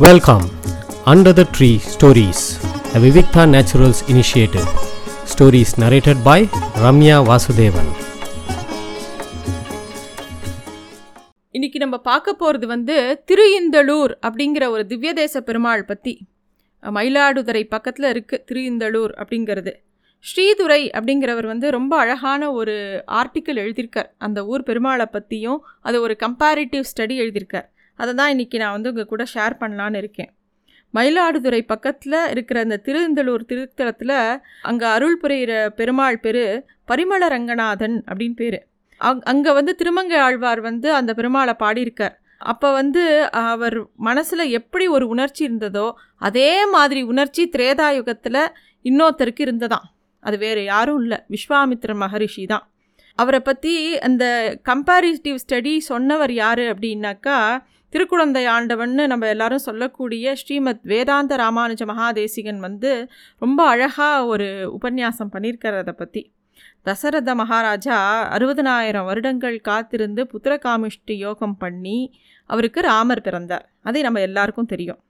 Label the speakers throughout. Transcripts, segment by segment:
Speaker 1: Welcome under the tree stories the Vivikta naturals initiative stories narrated by Ramya Vasudevan
Speaker 2: இன்னைக்கு நம்ம பார்க்க போகிறது வந்து திருஇந்தளூர் அப்படிங்கிற ஒரு திவ்யதேச பெருமாள் பற்றி மயிலாடுதுறை பக்கத்தில் இருக்குது திருஇந்தளூர் அப்படிங்கிறது. ஸ்ரீதுரை அப்படிங்கிறவர் வந்து ரொம்ப அழகான ஒரு ஆர்டிக்கிள் எழுதியிருக்கார். அந்த ஊர் பெருமாளை பற்றியும் அது ஒரு கம்பேரிட்டிவ் ஸ்டடி எழுதியிருக்கார். அதை தான் இன்றைக்கி நான் வந்து உங்கள் கூட ஷேர் பண்ணலான்னு இருக்கேன். மயிலாடுதுறை பக்கத்தில் இருக்கிற அந்த திருந்தலூர் திருத்தலத்தில் அங்கே அருள் புரிகிற பெருமாள் பேர் பரிமள ரங்கநாதன் அப்படின்னு பேர். அங் அங்கே வந்து திருமங்கை ஆழ்வார் வந்து அந்த பெருமாளை பாடியிருக்கார். அப்போ வந்து அவர் மனசில் எப்படி ஒரு உணர்ச்சி இருந்ததோ அதே மாதிரி உணர்ச்சி திரேதாயுகத்தில் இன்னொருத்தருக்கு இருந்ததாம். அது வேறு யாரும் இல்லை. விஸ்வாமித்ர மகரிஷி தான். அவரை பற்றி அந்த கம்பேரிட்டிவ் ஸ்டடி சொன்னவர் யார் அப்படின்னாக்கா திருக்குழந்தை ஆண்டவன்னு நம்ம எல்லாரும் சொல்லக்கூடிய ஸ்ரீமத் வேதாந்த ராமானுஜ மகாதேசிகன் வந்து ரொம்ப அழகாக ஒரு உபன்யாசம் பண்ணியிருக்கிறத பற்றி தசரத மகாராஜா அறுபதனாயிரம் வருடங்கள் காத்திருந்து புத்திரகாமிஷ்டி யோகம் பண்ணி அவருக்கு ராமர் பிறந்தார். அதை நம்ம எல்லாருக்கும் தெரியும்.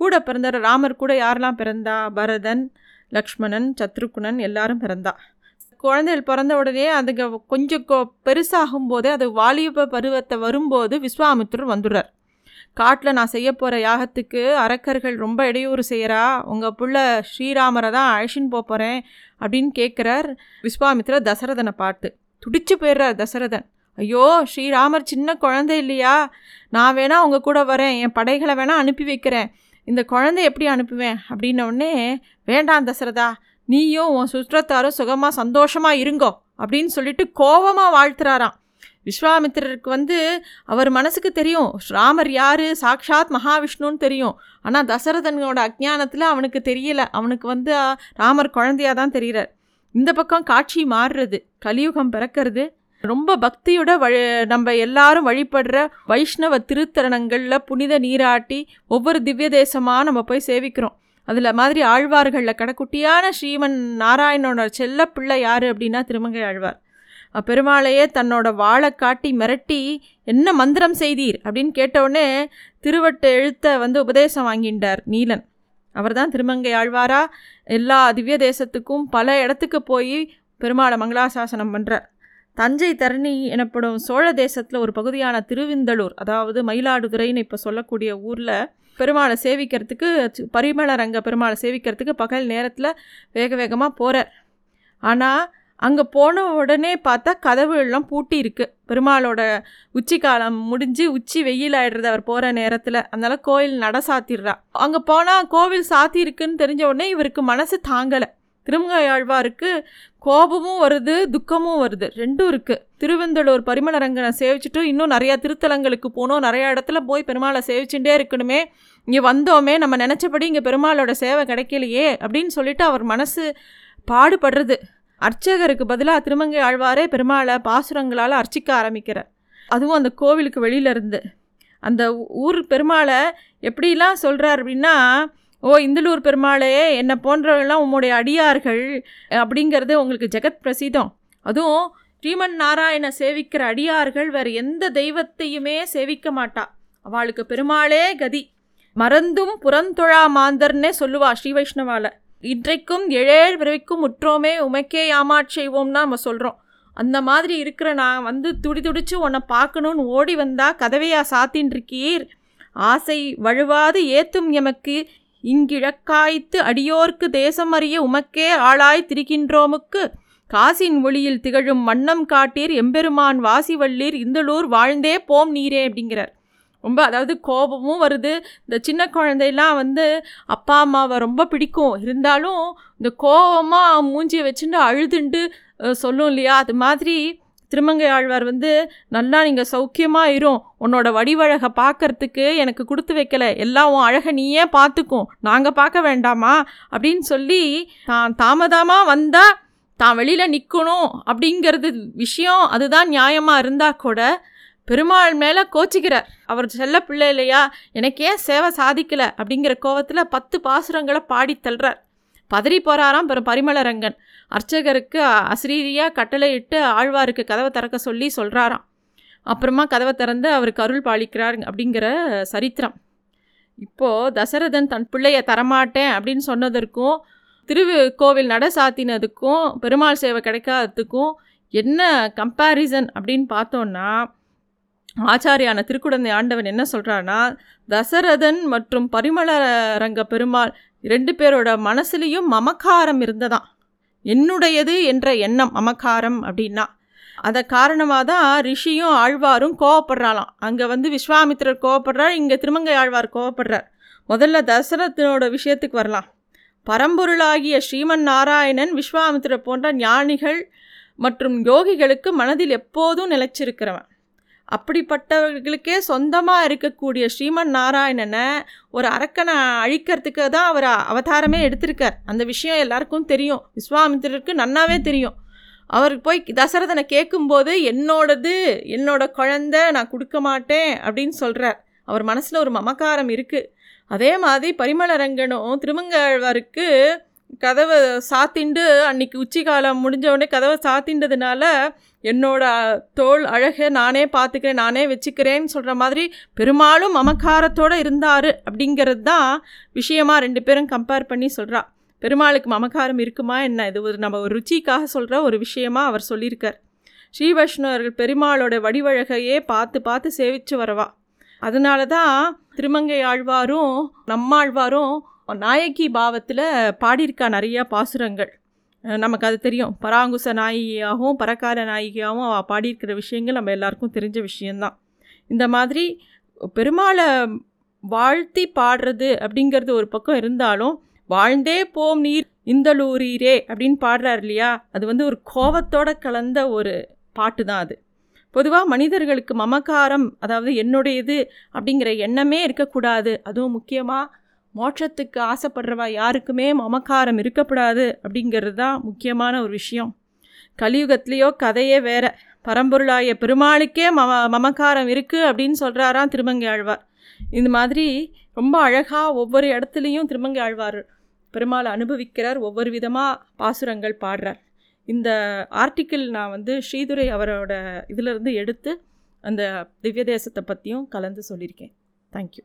Speaker 2: கூட பிறந்தார் ராமர் கூட யாரெல்லாம் பிறந்தா? பரதன் லக்ஷ்மணன் சத்ருகுணன் எல்லாரும் பிறந்தா. குழந்தைகள் பிறந்த உடனே அதுங்க கொஞ்சம் கொ பெருசாகும் போதே அது வாலிப பருவத்தை வரும்போது விஸ்வாமித்ரர் வந்துடுறார். காட்டில் நான் செய்ய போகிற யாகத்துக்கு அரக்கர்கள் ரொம்ப இடையூறு செய்கிறா உங்கள் புள்ள ஸ்ரீராமரை தான் அழைச்சின்னு போக போகிறேன் அப்படின்னு கேட்குறார் விஸ்வாமித்ர தசரதனை பார்த்து துடிச்சு போயிடுறார் தசரதன். ஐயோ ஸ்ரீராமர் சின்ன குழந்தை இல்லையா? நான் வேணா உங்கள் கூட வரேன் என் படைகளை வேணால் அனுப்பி வைக்கிறேன். இந்த குழந்தை எப்படி அனுப்புவேன்? அப்படின்ன வேண்டாம் தசரதா நீயும் உன் சுற்றத்தாரும் சுகமாக சந்தோஷமாக இருங்கோ அப்படின்னு சொல்லிட்டு கோபமாக வாழ்த்துறாராம். விஸ்வாமித்திரருக்கு வந்து அவர் மனசுக்கு தெரியும். ராமர் யார்? சாக்ஷாத் மகாவிஷ்ணுன்னு தெரியும். ஆனால் தசரதனோட அஜ்ஞானத்தில் அவனுக்கு தெரியலை. அவனுக்கு வந்து ராமர் குழந்தையாக தான் தெரிகிறார் இந்த பக்கம் காட்சி மாறுறது. கலியுகம் பிறக்கிறது. ரொம்ப பக்தியோட வழி நம்ம எல்லாரும் வழிபடுற வைஷ்ணவ திருத்தரணங்களில் புனித நீராட்டி ஒவ்வொரு திவ்ய தேசமாக நம்ம போய் சேவிக்கிறோம். அதில் மாதிரி ஆழ்வார்களில் கடக்குட்டியான ஸ்ரீமன் நாராயணனோட செல்ல பிள்ளை யார் அப்படின்னா திருமங்கை ஆழ்வார். பெருமாளையே தன்னோட வாழை காட்டி மிரட்டி என்ன மந்திரம் செய்தீர்? அப்படின்னு கேட்டவுடனே திருவட்டு எழுத்த வந்து உபதேசம் வாங்கிட்டார் நீலன். அவர் தான் திருமங்கை ஆழ்வாரா எல்லா திவ்ய தேசத்துக்கும் பல இடத்துக்கு போய் பெருமாளை மங்களாசாசனம் பண்ணுறார் தஞ்சை தரணி எனப்படும் சோழ தேசத்தில் ஒரு பகுதியான திருவிந்தளூர் அதாவது மயிலாடுதுறைன்னு இப்போ சொல்லக்கூடிய ஊரில் பெருமாளை சேவிக்கிறதுக்கு பரிமள ரங்க பெருமாளை சேவிக்கிறதுக்கு பகல் நேரத்தில் வேக வேகமாக போகிறார் ஆனால் அங்கே போன உடனே பார்த்தா கதவு எல்லாம் பூட்டி இருக்கு. பெருமாளோட உச்சி காலம் முடிஞ்சு உச்சி வெயில் ஆயிடுறது அவர் போகிற நேரத்தில். அதனால கோயில் நட சாத்திடுறா. அங்கே போனால் கோவில் சாத்தி இருக்குன்னு தெரிஞ்ச உடனே இவருக்கு மனசு தாங்கலை. திருமங்கையாழ்வாருக்கு கோபமும் வருது துக்கமும் வருது. ரெண்டும் இருக்குது திருவெந்தலூர் பரிமளரங்கனை சேவிச்சுட்டு இன்னும் நிறையா திருத்தலங்களுக்கு போகணும் நிறையா இடத்துல போய் பெருமாளை சேவிச்சுட்டே இருக்கணுமே. இங்கே வந்தோமே நம்ம நினச்சபடி இங்கே பெருமாளோட சேவை கிடைக்கலையே அப்படின்னு சொல்லிட்டு அவர் மனசு பாடுபடுறது. அர்ச்சகருக்கு பதிலாக திருமங்கை ஆழ்வாரே பெருமாளை பாசுரங்களால் அர்ச்சிக்க ஆரம்பிக்கிறார். அதுவும் அந்த கோவிலுக்கு வெளியிலேருந்து அந்த ஊர் பெருமாளை எப்படிலாம் சொல்கிறார் அப்படின்னா ஓ இந்தலூர் பெருமாளே என்னை போன்றவர்கள்லாம் உம்முடைய அடியார்கள் அப்படிங்கிறது உங்களுக்கு ஜெகத் பிரசிதம். அதுவும் ஸ்ரீமன் நாராயண சேவிக்கிற அடியார்கள் வேறு எந்த தெய்வத்தையுமே சேவிக்க மாட்டா. அவளுக்கு பெருமாளே கதி. மறந்தும் புறந்தொழா மாந்தர்னே சொல்லுவா ஸ்ரீ வைஷ்ணவால. இன்றைக்கும் ஏழேழு பிறவிக்கும் முற்றோமே உமைக்கே யாமாட் செய்வோம்னா நம்ம சொல்கிறோம் அந்த மாதிரி இருக்கிற நான் வந்து துடி துடிச்சு உன்னை பார்க்கணுன்னு ஓடி வந்தால் கதவையா சாத்தின்றிருக்கீர். ஆசை வழுவாது ஏத்தும் எமக்கு இங்கிழக்காய்த்து அடியோர்க்கு தேசம் அறிய உமக்கே ஆளாய் திரிகின்றோமுக்கு. காசின் ஒளியில் திகழும் வண்ணம் காட்டீர் எம்பெருமான் வாசிவள்ளீர் இந்தளூர் வாழ்ந்தே போம் நீரே அப்படிங்கிறார். ரொம்ப அதாவது கோபமும் வருது. இந்த சின்ன குழந்தையெல்லாம் வந்து அப்பா அம்மாவை ரொம்ப பிடிக்கும். இருந்தாலும் இந்த கோபமாக மூஞ்சியை வச்சுட்டு அழுதுண்டு சொல்லும் இல்லையா? அது மாதிரி திருமங்கை ஆழ்வார் வந்து நல்லா நீங்கள் சௌக்கியமாக இரும். உன்னோட வடிவழகை பார்க்கறதுக்கு எனக்கு கொடுத்து வைக்கல. எல்லாம் உன் அழகை நீயே பார்த்துக்கும். நாங்கள் பார்க்க வேண்டாமா? அப்படின்னு சொல்லி தான் தாமதமாக வந்தால் தான் வெளியில் நிற்கணும் அப்படிங்கிறது விஷயம் அதுதான் நியாயமாக இருந்தால் கூட பெருமாள் மேலே கோச்சிக்கிறார். அவர் செல்ல பிள்ளை இல்லையா? எனக்கு ஏன் சேவை சாதிக்கலை? அப்படிங்கிற கோவத்தில் பத்து பாசுரங்களை பாடி தள்ளுறார். பதறி போகிறாராம் பெரும் பரிமளரங்கன். அர்ச்சகருக்கு அசிரீரியாக கட்டளையிட்டு ஆழ்வாருக்கு கதவை திறக்க சொல்லி சொல்கிறாராம் அப்புறமா கதவை திறந்து அவருக்கு அருள் பாலிக்கிறார் அப்படிங்கிற சரித்திரம். இப்போது தசரதன் தன் பிள்ளையை தரமாட்டேன் அப்படின்னு சொன்னதற்கும் திருக்கோவில் நட சாத்தினதுக்கும் பெருமாள் சேவை கிடைக்காததுக்கும் என்ன கம்பேரிசன் அப்படின்னு பார்த்தோன்னா ஆச்சாரியான திருக்குடந்தை ஆண்டவன் என்ன சொல்கிறான்னா தசரதன் மற்றும் பரிமளரங்க பெருமாள் ரெண்டு பேரோட மனசுலேயும் மமக்காரம் இருந்ததாம். என்னுடையது என்ற எண்ணம் மமக்காரம் அப்படின்னா. அதை காரணமாக தான் ரிஷியும் ஆழ்வாரும் கோவப்படுறாளாம். அங்கே வந்து விஸ்வாமித்திரர் கோவப்படுறார் இங்கே திருமங்கை ஆழ்வார் கோவப்படுறார். முதல்ல தசரதனோட விஷயத்துக்கு வரலாம். பரம்பொருளாகிய ஸ்ரீமன் நாராயணன் விஸ்வாமித்திரர் போன்ற ஞானிகள் மற்றும் யோகிகளுக்கு மனதில் எப்போதும் நிலைச்சிருக்கிறவன். அப்படிப்பட்டவர்களுக்கே சொந்தமாக இருக்கக்கூடிய ஸ்ரீமன் நாராயணனை ஒரு அரக்கனை அழிக்கிறதுக்கு தான் அவர் அவதாரமே எடுத்திருக்கார். அந்த விஷயம் எல்லாருக்கும் தெரியும். விஸ்வாமித்திரருக்கு நன்னாவே தெரியும். அவர் போய் தசரதனை கேட்கும்போது என்னோடது என்னோட குழந்த நான் கொடுக்க மாட்டேன் அப்படின்னு சொல்கிறார் அவர் மனசில் ஒரு மமக்காரம் இருக்குது அதே மாதிரி பரிமளரங்கனும் திருமங்கழ்வருக்கு கதவை சாத்திண்டு அன்னைக்கு உச்சிக்காலம் முடிஞ்ச உடனே கதவை சாத்தின்றதுனால என்னோட தோல் அழகை நானே பார்த்துக்கிறேன் நானே வச்சுக்கிறேன்னு சொல்கிற மாதிரி பெரும்பாலும் மமக்காரத்தோடு இருந்தார் அப்படிங்கிறது தான் விஷயமாக ரெண்டு பேரும் கம்பேர் பண்ணி சொல்கிறா பெருமாளுக்கு மமக்காரம் இருக்குமா என்ன? இது ஒரு நம்ம ஒரு ருச்சிக்காக சொல்கிற ஒரு விஷயமா அவர் சொல்லியிருக்கார். ஸ்ரீ வைஷ்ணவர்கள் பெருமாளோட வடிவழகையே பார்த்து பார்த்து சேவித்து வரவா. அதனால தான் திருமங்கை ஆழ்வாரும் நம்மாழ்வாரும் நாயகி பாவத்தில் பாடியிருக்கா நிறையா பாசுரங்கள். நமக்கு அது தெரியும். பராங்குச நாயகியாகவும் பரக்கார நாயகியாகவும் அவள் பாடியிருக்கிற விஷயங்கள் நம்ம எல்லாருக்கும் தெரிஞ்ச விஷயந்தான் இந்த மாதிரி பெருமாளை வாழ்த்தி பாடுறது அப்படிங்கிறது ஒரு பக்கம் இருந்தாலும் வாழ்ந்தே போம் நீர் இந்தலூரீரே அப்படின்னு பாடுறார் இல்லையா? அது வந்து ஒரு கோபத்தோட கலந்த ஒரு பாட்டு தான் அது. பொதுவாக மனிதர்களுக்கு மமக்காரம் அதாவது என்னுடையது அப்படிங்கிற எண்ணமே இருக்கக்கூடாது. அதுவும் முக்கியமாக மோட்சத்துக்கு ஆசைப்படுறவா யாருக்குமே மமக்காரம் இருக்கக்கூடாது அப்படிங்கிறது தான் முக்கியமான ஒரு விஷயம். கலியுகத்துலேயோ கதையே வேற. பரம்பொருளாய பெருமாளுக்கே மம மமக்காரம் இருக்குது அப்படின்னு சொல்கிறாராம் திருமங்கை ஆழ்வார் இந்த மாதிரி ரொம்ப அழகாக ஒவ்வொரு இடத்துலையும் திருமங்கை ஆழ்வார் பெருமாளை அனுபவிக்கிறார் ஒவ்வொரு விதமாக பாசுரங்கள் பாடுறார். இந்த ஆர்டிக்கிள் நான் வந்து ஸ்ரீதுரை அவரோட இதிலிருந்து எடுத்து அந்த திவ்ய தேசத்தை பற்றியும் கலந்து சொல்லியிருக்கேன். Thank you